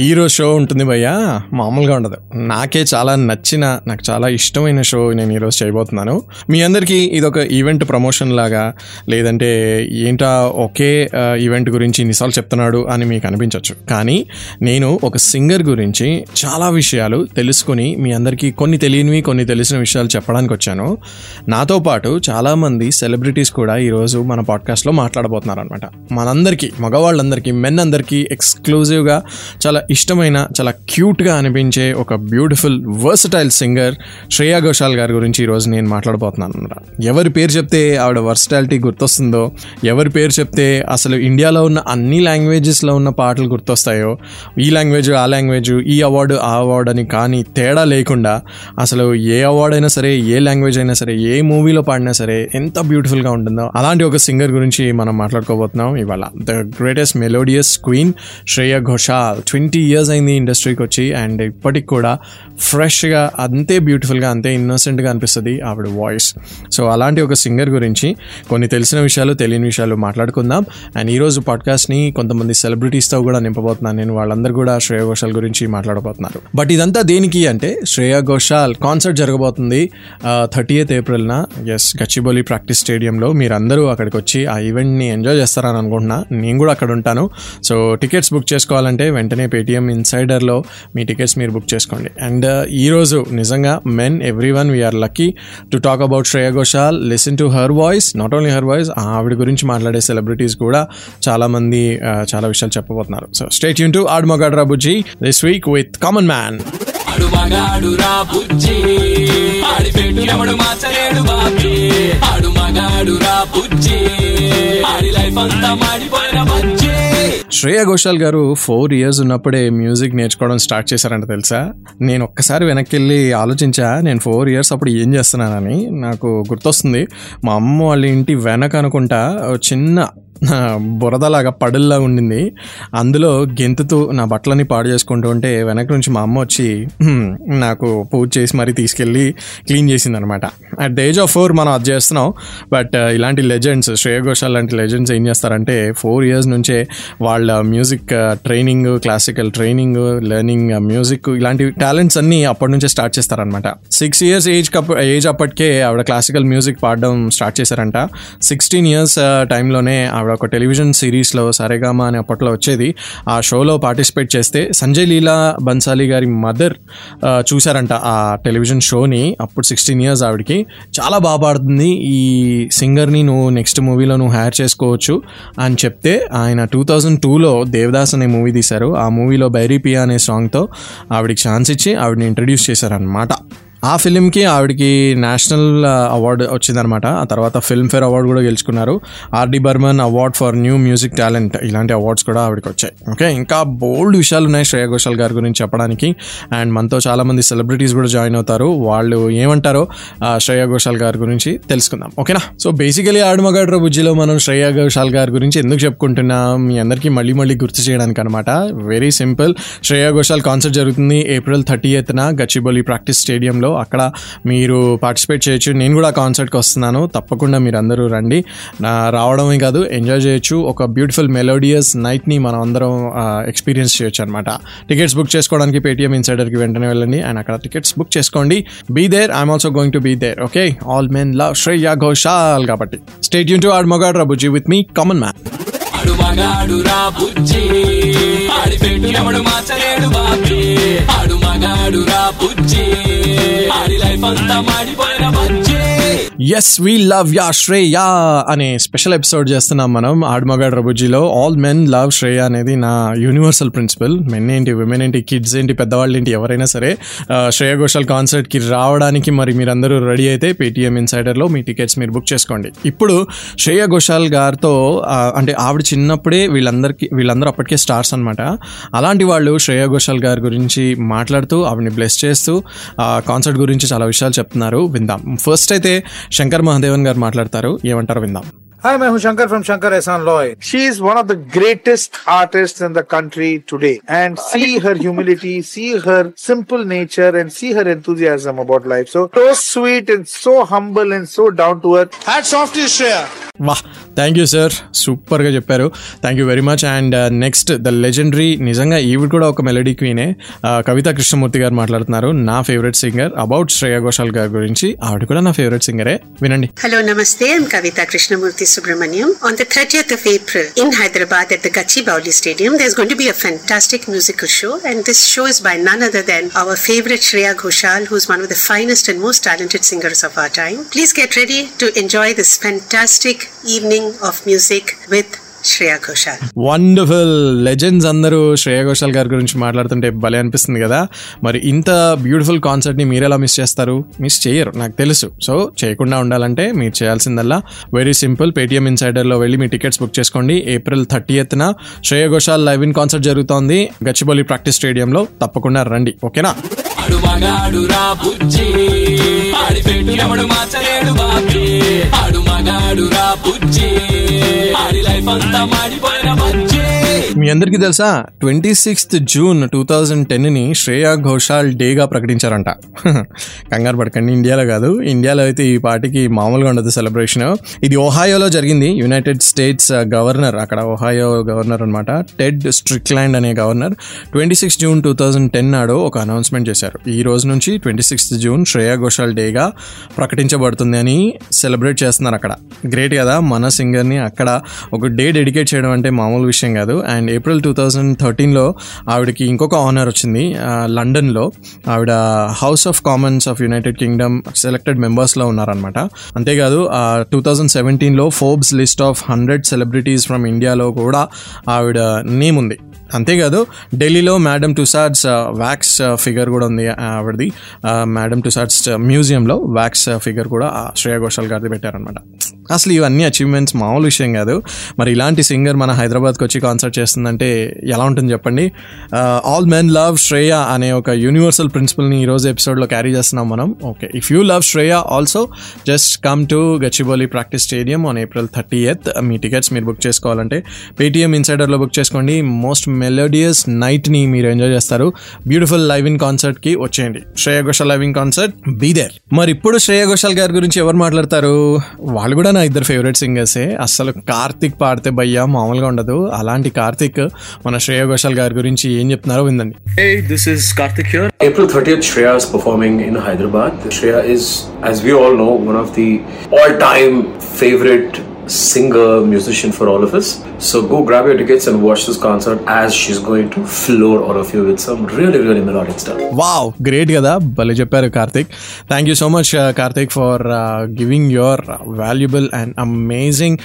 Hero show ఉంటుంది భయ్యా. మామూలుగా ఉండదు. నాకే చాలా నచ్చిన నాకు చాలా ఇష్టమైన షో నేను ఈరోజు చేయబోతున్నాను. మీ అందరికీ ఇది ఒక ఈవెంట్ ప్రమోషన్ లాగా లేదంటే ఏంటా ఒకే ఈవెంట్ గురించి ఇన్నిసార్లు చెప్తున్నాడు అని మీకు అనిపించవచ్చు కానీ నేను ఒక సింగర్ గురించి చాలా విషయాలు తెలుసుకుని మీ అందరికీ కొన్ని తెలియనివి కొన్ని తెలిసిన విషయాలు చెప్పడానికి వచ్చాను. నాతో పాటు చాలామంది సెలబ్రిటీస్ కూడా ఈరోజు మన పాడ్కాస్ట్లో మాట్లాడబోతున్నారు అనమాట మనందరికీ మగవాళ్ళందరికీ మెన్ అందరికీ ఎక్స్క్లూజివ్గా చాలా ఇష్టమైన చాలా క్యూట్గా అనిపించే ఒక beautiful versatile singer Shreya Ghoshal గారి గురించి ఈరోజు నేను మాట్లాడబోతున్నాను అనమాట. ఎవరి పేరు చెప్తే ఆవిడ వర్సటాలిటీ గుర్తొస్తుందో ఎవరి పేరు చెప్తే అసలు ఇండియాలో ఉన్న అన్ని లాంగ్వేజెస్లో ఉన్న పాటలు గుర్తొస్తాయో ఈ లాంగ్వేజ్ ఆ లాంగ్వేజ్ ఈ అవార్డు ఆ అవార్డు అని కానీ తేడా లేకుండా అసలు ఏ అవార్డు అయినా సరే ఏ లాంగ్వేజ్ అయినా సరే ఏ మూవీలో పాడినా సరే ఎంత బ్యూటిఫుల్గా ఉంటుందో అలాంటి ఒక సింగర్ గురించి మనం మాట్లాడుకోబోతున్నాం. ఇవాళ the greatest melodious queen Shreya Ghoshal twenty years అయింది ఇండస్ట్రీకి వచ్చి అండ్ ఇప్పటికి కూడా ఫ్రెష్గా అంతే బ్యూటిఫుల్గా అంతే ఇన్నోసెంట్గా అనిపిస్తుంది ఆవిడ వాయిస్ సో అలాంటి ఒక సింగర్ గురించి కొన్ని తెలిసిన విషయాలు తెలియని విషయాలు మాట్లాడుకుందాం. అండ్ ఈరోజు పాడ్కాస్ట్ని కొంతమంది సెలబ్రిటీస్తో కూడా నింపబోతున్నాను. నేను వాళ్ళందరూ కూడా శ్రేయ ఘోషాల్ గురించి మాట్లాడబోతున్నారు. బట్ ఇదంతా దేనికి అంటే శ్రేయ ఘోషాల్ కాన్సర్ట్ జరగబోతుంది థర్టీ ఎయిత్ ఏప్రిల్న ఎస్ గచ్చిబౌలి ప్రాక్టీస్ స్టేడియంలో మీరందరూ అక్కడికి వచ్చి ఆ ఈవెంట్ని ఎంజాయ్ చేస్తారని అనుకుంటున్నా. నేను కూడా అక్కడ ఉంటాను. సో టికెట్స్ బుక్ చేసుకోవాలంటే వెంటనే పేటిఎం ఇన్సైడర్లో మీ టికెట్స్ మీరు బుక్ చేసుకోండి. అండ్ uh, ఈరోజు నిజంగా men everyone we're lucky to talk about Shreya Ghoshal listen to her voice not only her voice ఆవిడ గురించి మాట్లాడే సెలబ్రిటీస్ కూడా చాలా మంది uh, చాలా విషయాలు చెప్పబోతున్నారు. సో స్టేట్ యూన్ టు ఆడ్ మగాడ్రా బుజ్జి this week with common man ఆడు మగాడు రా బుజ్జి. ఆడి పెట్టు ఎవడు మార్చలేడు బాబీ. ఆడు మగాడు రా బుజ్జి. ఆడి లైఫ్ అంతా మాడిపోయిన బజ్జి. శ్రేయ ఘోషాల్ గారు ఫోర్ ఇయర్స్ ఉన్నప్పుడే మ్యూజిక్ నేర్చుకోవడం స్టార్ట్ చేశారంట తెలుసా? నేను ఒక్కసారి వెనక్కి వెళ్ళి ఆలోచించా నేను ఫోర్ ఇయర్స్ అప్పుడు ఏం చేస్తున్నానని. నాకు గుర్తొస్తుంది మా అమ్మ వాళ్ళ ఇంటి వెనక అనుకుంటా చిన్న బురదలాగా పడుల్లా ఉండింది. అందులో గెంతుతూ నా బట్టలని పాడు చేసుకుంటూ ఉంటే వెనక నుంచి మా అమ్మ వచ్చి నాకు పూజ చేసి మరీ తీసుకెళ్ళి క్లీన్ చేసింది అనమాట at the age of four మనం అది చేస్తున్నాం. బట్ uh, ఇలాంటి లెజెండ్స్ శ్రేయ ఘోషాల్ లాంటి లెజెండ్స్ ఏం చేస్తారంటే ఫోర్ ఇయర్స్ నుంచే వాళ్ళ music training classical training learning music ఇలాంటి టాలెంట్స్ అన్నీ అప్పటి నుంచే స్టార్ట్ చేస్తారనమాట. సిక్స్ ఇయర్స్ ఏజ్ ఏజ్ అప్పటికే ఆవిడ క్లాసికల్ మ్యూజిక్ పాడడం స్టార్ట్ చేశారంట. సిక్స్టీన్ ఇయర్స్ టైంలోనే ఆవిడ ఒక టెలివిజన్ సిరీస్లో సరేగామా అని అప్పట్లో వచ్చేది. ఆ షోలో పార్టిసిపేట్ చేస్తే సంజయ్ లీలా బన్సాలి గారి మదర్ చూశారంట ఆ టెలివిజన్ షోని అప్పుడు సిక్స్టీన్ ఇయర్స్ ఆవిడకి. చాలా బాగా పాడుతుంది. ఈ సింగర్ని నువ్వు నెక్స్ట్ మూవీలో నువ్వు హైర్ చేసుకోవచ్చు అని చెప్తే ఆయన టూ థౌజండ్ టూలో దేవదాస్ అనే మూవీ తీశారు. ఆ మూవీలో బైరీపియా అనే సాంగ్తో ఆవిడకి ఛాన్స్ ఇచ్చి ఆవిడని ఇంట్రడ్యూస్ చేశారనమాట ఆ ఫిలింకి ఆవిడకి నేషనల్ అవార్డు వచ్చిందనమాట ఆ తర్వాత ఫిల్మ్ఫేర్ అవార్డు కూడా గెలుచుకున్నారు. RD Burman award for new music talent. ఇలాంటి అవార్డ్స్ కూడా ఆవిడకి వచ్చాయి. ఓకే? ఇంకా బోల్డ్ విషయాలు ఉన్నాయి శ్రేయ ఘోషాల్ గారి గురించి చెప్పడానికి. అండ్ మనతో చాలామంది సెలబ్రిటీస్ కూడా జాయిన్ అవుతారు. వాళ్ళు ఏమంటారో శ్రేయ ఘోషాల్ గారి గురించి తెలుసుకుందాం. ఓకేనా? సో బేసికలీ ఆడమగాడ్ర బుజ్జిలో మనం శ్రేయ ఘోషాల్ గారి గురించి ఎందుకు చెప్పుకుంటున్నాం? మీ అందరికీ మళ్ళీ మళ్ళీ గుర్తు చేయడానికి అనమాట very simple. Shreya Ghoshal concert జరుగుతుంది ఏప్రిల్ థర్టీ ఎత్న గచ్చిబౌలి ప్రాక్టీస్ స్టేడియంలో. అక్కడ మీరు పార్టిసిపేట్ చేయొచ్చు. నేను కూడా కాన్సర్ట్కి వస్తున్నాను. తప్పకుండా మీరు అందరూ రండి. నా రావడమే కాదు ఎంజాయ్ చేయొచ్చు. ఒక బ్యూటిఫుల్ మెలోడియస్ నైట్ని మనం అందరం ఎక్స్పీరియన్స్ చేయొచ్చు అనమాట టికెట్స్ బుక్ చేసుకోవడానికి పేటీఎం ఇన్సైడర్కి వెంటనే వెళ్ళండి. అండ్ అక్కడ టికెట్స్ బుక్ చేసుకోండి. Be there I'm also going to be there okay all men love Shreya Ghoshal కాబట్టి. స్టేట్ యూన్ to add మొగాడ్ రబుజీ with me common man ఆడు మగాడు రా బుజ్జి. ఆడి పెట్టు ఎవడు మార్చలేడు బాబీ. ఆడు మగాడు రా బుజ్జి. ఆడి లైఫ్ అంతా మాడిపోయిన bajji. Yes we love ya Shreya అనే స్పెషల్ ఎపిసోడ్ చేస్తున్నాం మనం ఆడమగాడ్ రబుజీలో ఆల్ మెన్ లవ్ శ్రేయ అనేది నా యూనివర్సల్ ప్రిన్సిపల్ మెన్ ఏంటి విమెన్ ఏంటి కిడ్స్ ఏంటి పెద్దవాళ్ళు ఏంటి ఎవరైనా సరే ఆ, శ్రేయ ఘోషాల్ కాన్సర్ట్కి రావడానికి మరి మీరందరూ రెడీ అయితే పేటీఎం ఇన్సైడర్లో మీ టికెట్స్ మీరు బుక్ చేసుకోండి. ఇప్పుడు శ్రేయ ఘోషాల్ గారితో అంటే ఆవిడ చిన్నప్పుడే వీళ్ళందరికీ వీళ్ళందరూ అప్పటికే స్టార్స్ అనమాట అలాంటి వాళ్ళు శ్రేయ ఘోషాల్ గారి గురించి మాట్లాడుతూ ఆవిడని బ్లెస్ చేస్తూ ఆ కాన్సర్ట్ గురించి చాలా విషయాలు చెప్తున్నారు. విందాం. ఫస్ట్ అయితే శంకర్ మహాదేవన్ గారు మాట్లాడతారు. ఏమంటారు విందాం. Hi, मैं हूं Shankar from Shankar Ehsan Loy. She is one of the greatest artists in the country today. And see her humility, see her simple nature, and see her enthusiasm about life. So, so sweet and so humble and so down to earth. Hats off to you, Shreya. వాహ్ thank you sir సూపర్గా చెప్పారు thank you very much and next the legendary నిజంగా ఈవిడ కూడా ఒక melody క్వీనే కవిత కృష్ణమూర్తి గారు మాట్లాడుతున్నారు నా favourite singer about Shreya Ghoshal గారి గురించి ఆవిడ కూడా నా ఫేవరెట్ సింగరే వినండి Hello, Namaste. I'm Kavita Krishnamurthy Subramaniam. On the 30th of April in Hyderabad at the Gachibowli Stadium, there's going to be a fantastic musical show, and this show is by none other than our favorite Shreya Ghoshal, who's one of the finest and most talented singers of our time. Please get ready to enjoy this fantastic evening of music with Shreya Ghoshal. Wonderful legends అందరూ శ్రేయ ఘోషాల్ గారి గురించి మాట్లాడుతుంటే భలే అనిపిస్తుంది కదా. మరి ఇంత beautiful కాన్సర్ట్ని మీరు ఎలా మిస్ చేస్తారు? మిస్ చేయరు నాకు తెలుసు. సో చేయకుండా ఉండాలంటే మీరు చేయాల్సిందల్లా. వెరీ సింపుల్ పేటిఎం ఇన్సైడర్లో వెళ్ళి మీ టికెట్స్ బుక్ చేసుకోండి. ఏప్రిల్ థర్టీ Ethanai Shreya Ghoshal live in concert జరుగుతోంది. గచ్చిబౌలి ప్రాక్టీస్ స్టేడియంలో తప్పకుండా రండి. ఓకేనా ఆడు మగాడు రా బుజ్జి. ఆడి పెట్టు ఎవడు మార్చలేడు బాబీ ఆడు మగాడు రా బుజ్జి ఆడి లైఫ్ అంతా మాడిపోయిన బజ్జీ మీ అందరికీ తెలుసా? Twenty sixth June two thousand టెన్ని Shreya Ghoshal డేగా ప్రకటించారంట. కంగారు పడకండి ఇండియాలో కాదు. ఇండియాలో అయితే ఈ పార్టీకి మామూలుగా ఉండదు సెలబ్రేషన్. ఇది ఒహాయోలో జరిగింది. యునైటెడ్ స్టేట్స్ గవర్నర్ అక్కడ ఒహాయో గవర్నర్ అనమాట టెడ్ స్ట్రిక్లాండ్ అనే governor twenty six June two thousand ten నాడు ఒక అనౌన్స్మెంట్ చేశారు. ఈ రోజు నుంచి twenty sixth June Shreya Ghoshal డేగా ప్రకటించబడుతుంది అని సెలబ్రేట్ చేస్తున్నారు అక్కడ. గ్రేట్ కదా మన సింగర్ని అక్కడ ఒక డే డెడికేట్ చేయడం అంటే మామూలు విషయం కాదు. అండ్ ఏప్రిల్ టూ థౌజండ్ థర్టీన్లో ఆవిడకి ఇంకొక ఆనర్ వచ్చింది లండన్లో. ఆవిడ House of Commons of United Kingdom selected మెంబర్స్లో ఉన్నారనమాట అంతేకాదు టూ థౌజండ్ సెవెంటీన్లో Forbes list of hundred celebrities from ఇండియాలో కూడా ఆవిడ నేమ్ ఉంది. అంతేకాదు ఢిల్లీలో మేడం టుసాడ్స్ వ్యాక్స్ ఫిగర్ కూడా ఉంది uh, ఆవిడది. Uh, మేడం టుసాడ్స్ uh, మ్యూజియంలో వ్యాక్స్ ఫిగర్ కూడా శ్రేయా ఘోషాల్ గారిది పెట్టారనమాట అసలు ఇవన్నీ అచీవ్మెంట్స్ మామూలు విషయం కాదు. మరి ఇలాంటి సింగర్ మన హైదరాబాద్కి వచ్చి కాన్సర్ట్ చేస్తుందంటే ఎలా ఉంటుంది చెప్పండి? ఆల్ మెన్ లవ్ శ్రేయ అనే ఒక యూనివర్సల్ ప్రిన్సిపల్ని ఈరోజు ఎపిసోడ్లో క్యారీ చేస్తున్నాం మనం. Okay if you love Shreya also just come to Gachibowli practice stadium on April thirtieth me tickets మీరు బుక్ చేసుకోవాలంటే పేటీఎం ఇన్సైడర్లో బుక్ చేసుకోండి. మోస్ట్ మెలోడియస్ నైట్ని మీరు ఎంజాయ్ చేస్తారు. బ్యూటిఫుల్ లైవ్ ఇన్ కాన్సర్ట్కి వచ్చేయండి. Shreya Ghoshal live in concert be there మరి ఇప్పుడు శ్రేయ ఘోషాల్ గారి గురించి ఎవరు మాట్లాడతారు? వాళ్ళు కూడా నా ఇద్దరు ఫేవరెట్ సింగర్సే అసలు కార్తిక్ పాడితే భయ్యా మామూలుగా ఉండదు. అలాంటి కార్తిక్ మన శ్రేయ ఘోషాల్ గారి గురించి ఏం చెప్తున్నారో విందండి Hey, this is Karthik here. April 30th, Shreya is performing in Hyderabad. Shreya is, as we all know, one of the all-time favorite singer, musician for all of us. So go grab your tickets and watch this concert as she's going to floor all of you with some really, really melodic stuff. Wow great కదా. భలే చెప్పారు Karthik. Thank you so much Karthik for giving your valuable and amazing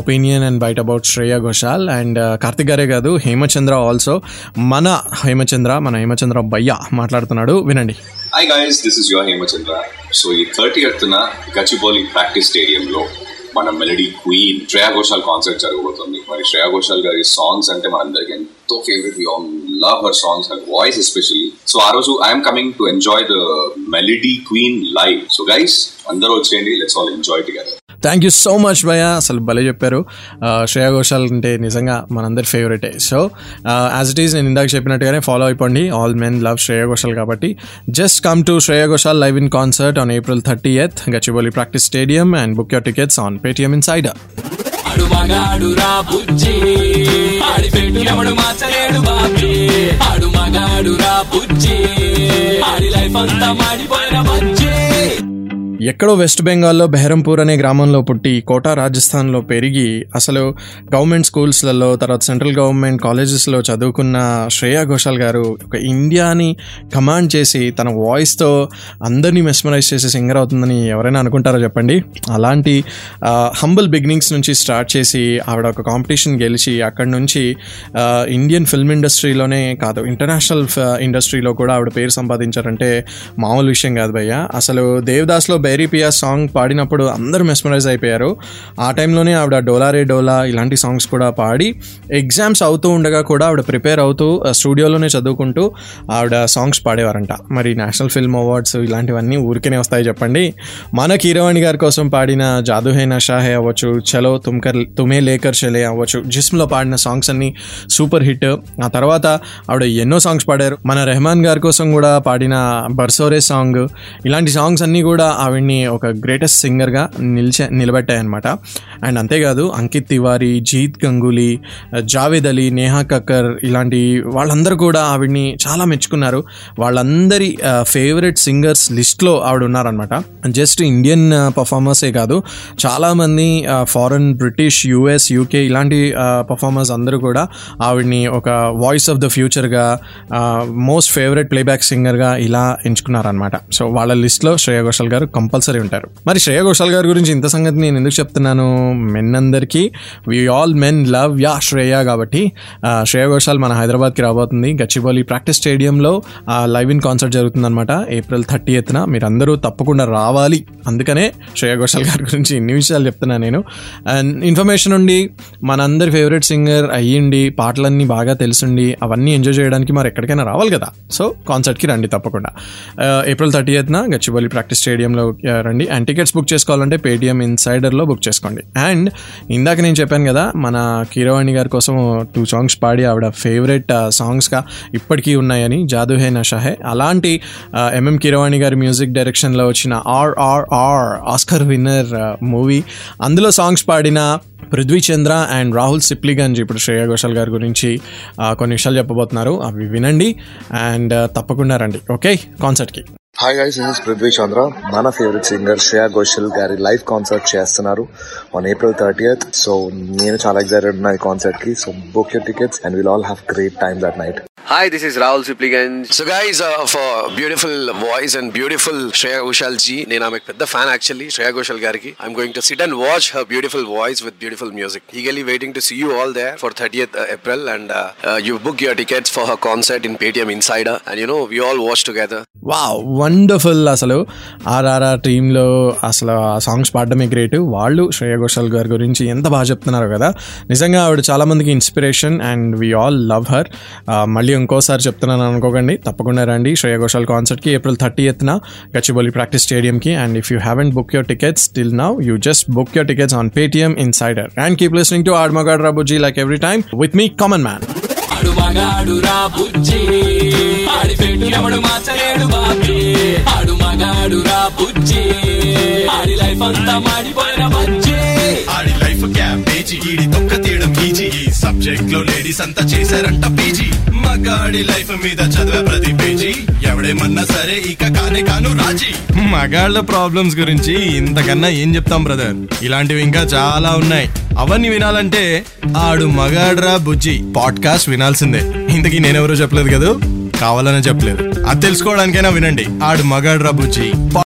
opinion and bite about Shreya Ghoshal and Karthik గారే కాదు Hemachandra also మన హేమచంద్ర మన హేమచంద్ర భయ్య మాట్లాడుతున్నాడు. వినండి. Hi guys this is your Hemachandra. So ఈ థర్టీ ఎత్తున గచ్చిబౌలి ప్రాక్టీస్ స్టేడియంలో మన melody queen Shreya Ghoshal concert జరగబోతుంది. మరి శ్రేయా ఘోషాల్ గారి సాంగ్స్ అంటే మనందరికి ఎంతో favourite we all love her songs her voice especially so ఆ రోజు I'm coming to enjoy the melody queen live so guys అందరూ వచ్చేయండి. Let's all enjoy together thank you so much భయ అసలు భలే చెప్పారు. శ్రేయా ఘోషాల్ అంటే నిజంగా మనందరి ఫేవరెటే సో యాజ్ ఇట్ ఈస్ నేను ఇందాక చెప్పినట్టుగానే ఫాలో అయిపోండి. All men love Shreya Ghoshal కాబట్టి. Just come to Shreya Ghoshal live in concert on April thirtieth Gachibowli practice stadium and book your tickets on Paytm Insider Audi life అంతా మాడిపోయిన బజ్జీ. ఎక్కడో west బెంగాల్లో బెహరంపూర్ అనే గ్రామంలో పుట్టి కోటా రాజస్థాన్లో పెరిగి అసలు గవర్నమెంట్ స్కూల్స్లలో తర్వాత సెంట్రల్ గవర్నమెంట్ కాలేజెస్లో చదువుకున్న శ్రేయా ఘోషాల్ గారు ఒక ఇండియాని కమాండ్ చేసి తన వాయిస్తో అందరినీ మెస్మరైజ్ చేసే సింగర్ అవుతుందని ఎవరైనా అనుకుంటారో చెప్పండి? అలాంటి హంబుల్ బిగినింగ్స్ నుంచి స్టార్ట్ చేసి ఆవిడ ఒక కాంపిటీషన్ గెలిచి అక్కడి నుంచి ఇండియన్ ఫిల్మ్ ఇండస్ట్రీలోనే కాదు ఇంటర్నేషనల్ ఇండస్ట్రీలో కూడా ఆవిడ పేరు సంపాదించారంటే మామూలు విషయం కాదు భయ్య. అసలు దేవదాస్లో బైరీ పియా సాంగ్ పాడినప్పుడు అందరూ మెస్మరైజ్ అయిపోయారు. ఆ టైంలోనే ఆవిడ డోలారే డోలా ఇలాంటి సాంగ్స్ కూడా పాడి ఎగ్జామ్స్ అవుతూ ఉండగా కూడా ఆవిడ ప్రిపేర్ అవుతూ స్టూడియోలోనే చదువుకుంటూ ఆవిడ సాంగ్స్ పాడేవారంట. మరి నేషనల్ ఫిల్మ్ అవార్డ్స్ ఇలాంటివన్నీ ఊరికేనే వస్తాయి చెప్పండి. మన కీరవాణి గారి కోసం పాడిన జాదు హే నషా హే అవ్వచ్చు చలో తుమ్కర్ తుమే లేకర్ చలే అవ్వచ్చు జిస్మ్లో పాడిన సాంగ్స్ అన్ని సూపర్ హిట్. ఆ తర్వాత ఆవిడ ఎన్నో సాంగ్స్ పాడారు. మన రెహమాన్ గారి కోసం కూడా పాడిన బర్సోరే సాంగ్ ఇలాంటి సాంగ్స్ అన్నీ కూడా ఆవిడ్ని ఒక గ్రేటెస్ట్ సింగర్గా నిలిచే నిలబెట్టాయన్నమాట. అండ్ అంతేకాదు అంకిత్ తివారీ జీత్ గంగూలీ జావేద్ అలీ నేహా కక్కర్ ఇలాంటి వాళ్ళందరూ కూడా ఆవిడ్ని చాలా మెచ్చుకున్నారు. వాళ్ళందరి ఫేవరెట్ సింగర్స్ లిస్ట్లో ఆవిడ ఉన్నారనమాట జస్ట్ ఇండియన్ పర్ఫార్మర్సే కాదు చాలామంది ఫారెన్ బ్రిటిష్ యుఎస్ యూకే ఇలాంటి పర్ఫార్మర్స్ అందరూ కూడా ఆవిడ్ని ఒక వాయిస్ ఆఫ్ ద ఫ్యూచర్గా మోస్ట్ ఫేవరెట్ ప్లేబ్యాక్ సింగర్గా ఇలా ఎంచుకున్నారనమాట సో వాళ్ళ లిస్ట్లో శ్రేయా ఘోషల్ గారు కంపల్సరీ ఉంటారు. మరి శ్రేయ ఘోషాల్ గారి గురించి ఇంత సంగతి నేను ఎందుకు చెప్తున్నాను? మెన్ అందరికీ we all men love ya Shreya కాబట్టి శ్రేయ ఘోషాల్ మన హైదరాబాద్కి రాబోతుంది. గచ్చిబౌలి ప్రాక్టీస్ స్టేడియంలో లైవ్ ఇన్ కాన్సర్ట్ జరుగుతుందనమాట ఏప్రిల్ థర్టీ ఎత్తున మీరందరూ తప్పకుండా రావాలి. అందుకనే శ్రేయ ఘోషాల్ గారి గురించి ఇన్ని విషయాలు చెప్తున్నాను నేను. అండ్ ఇన్ఫర్మేషన్ ఉండి మనందరి ఫేవరెట్ సింగర్ అయ్యిండి పాటలన్నీ బాగా తెలుసుండి అవన్నీ ఎంజాయ్ చేయడానికి మరి ఎక్కడికైనా రావాలి కదా. సో కాన్సర్ట్కి రండి తప్పకుండా. ఏప్రిల్ థర్టీ ఎత్తున గచ్చిబౌలి ప్రాక్టీస్ స్టేడియంలో ఆ, రండి. అండ్ టికెట్స్ బుక్ చేసుకోవాలంటే పేటిఎం ఇన్సైడర్లో బుక్ చేసుకోండి. అండ్ ఇందాక నేను చెప్పాను కదా మన కీరవాణి గారి కోసం టూ సాంగ్స్ పాడి ఆవిడ ఫేవరెట్ సాంగ్స్గా uh, ఇప్పటికీ ఉన్నాయని జాదు హే నషా హే. అలాంటి uh, ఎంఎం కీరవాణి గారి మ్యూజిక్ డైరెక్షన్లో వచ్చిన ఆర్ఆర్ఆర్ ఆస్కర్ విన్నర్ మూవీ అందులో సాంగ్స్ పాడిన పృథ్వీ చంద్ర అండ్ రాహుల్ సిప్లిగంజ్ ఇప్పుడు శ్రేయా ఘోషాల్ గారి గురించి uh, కొన్ని విషయాలు చెప్పబోతున్నారు. అవి వినండి. అండ్ తప్పకుండా రండి. Okay కాన్సర్ట్కి hi guys this is Prithvi Chandra మన ఫేవరెట్ సింగర్ శ్రేయా ఘోషల్ గారి లైవ్ కాన్సర్ట్ చేస్తున్నారు ఆన్ ఏప్రిల్ థర్టీయత్ సో నేను చాలా ఎక్సైటెడ్ ఉన్నా ఈ కాన్సర్ట్కి. So book your tickets and will all have great time that night Hi, this is Rahul Sipliganj. So, guys, uh, for beautiful voice and beautiful Shreya Ghoshal ji, నేను ఆమెకు పెద్ద fan actually Shreya Ghoshal గారికి. I'm going to sit and watch her beautiful voice with beautiful music eagerly waiting to see you all there for thirtieth April and you book your tickets for her concert in Paytm Insider and you know we all watch together వా wonderful అసలు ఆర్ఆర్ఆర్ టీంలో అసలు ఆ songs పాడడమే great వాళ్ళు శ్రేయ ఘోషాల్ గారి గురించి ఎంత బాగా చెప్తున్నారు కదా. నిజంగా ఆవిడ చాలామందికి inspiration and we all love her మళ్ళీ ఇంకోసారి చెప్తున్నాను అనుకోకండి. తప్పకుండా రండి. శ్రేయ ఘోషాల్ కాన్సర్ట్కి ఏప్రిల్ థర్టీ ఎత్న Gachibowli practice స్టేడియంకి and if you haven't book your tickets till now you just book your tickets on Paytm Insider and keep listening to ఆడ్మగాడ్ రాబుజీ like every time with me common man ఆడు మగాడు రా బుజ్జి. ఆడి పెట్టు ఎవడు మార్చలేడు బాబీ. ఆడు మగాడు రా బుజ్జి. ఆడి లైఫ్ అంతా మాడిపోయిన బజ్జి. ఆడి లైఫ్ క్యాంపేజీ ఈడి తొక్క తీయడం ఈజీ. ఈ సబ్జెక్ట్లో లేడీస్ అంతా చేశారంట పీజీ. మగాడి లైఫ్ మీద చదివే ప్రతి పేజీ. ఎవడేమన్నా సరే ఇక కానే కాను రాజీ. మగాళ్ళ ప్రాబ్లమ్స్ గురించి ఇంతకన్నా ఏం చెప్తాం బ్రదర్ ఇలాంటివి ఇంకా చాలా ఉన్నాయి. అవన్నీ వినాలంటే ఆడు మగాడ్రా బుజ్జి. పాడ్కాస్ట్ వినాల్సిందే. ఇంతకీ నేనెవరో చెప్పలేదు కదా? కావాలనే చెప్పలేదు. అది తెలుసుకోవడానికైనా వినండి. ఆడు మగాడ్రా బుజ్జి.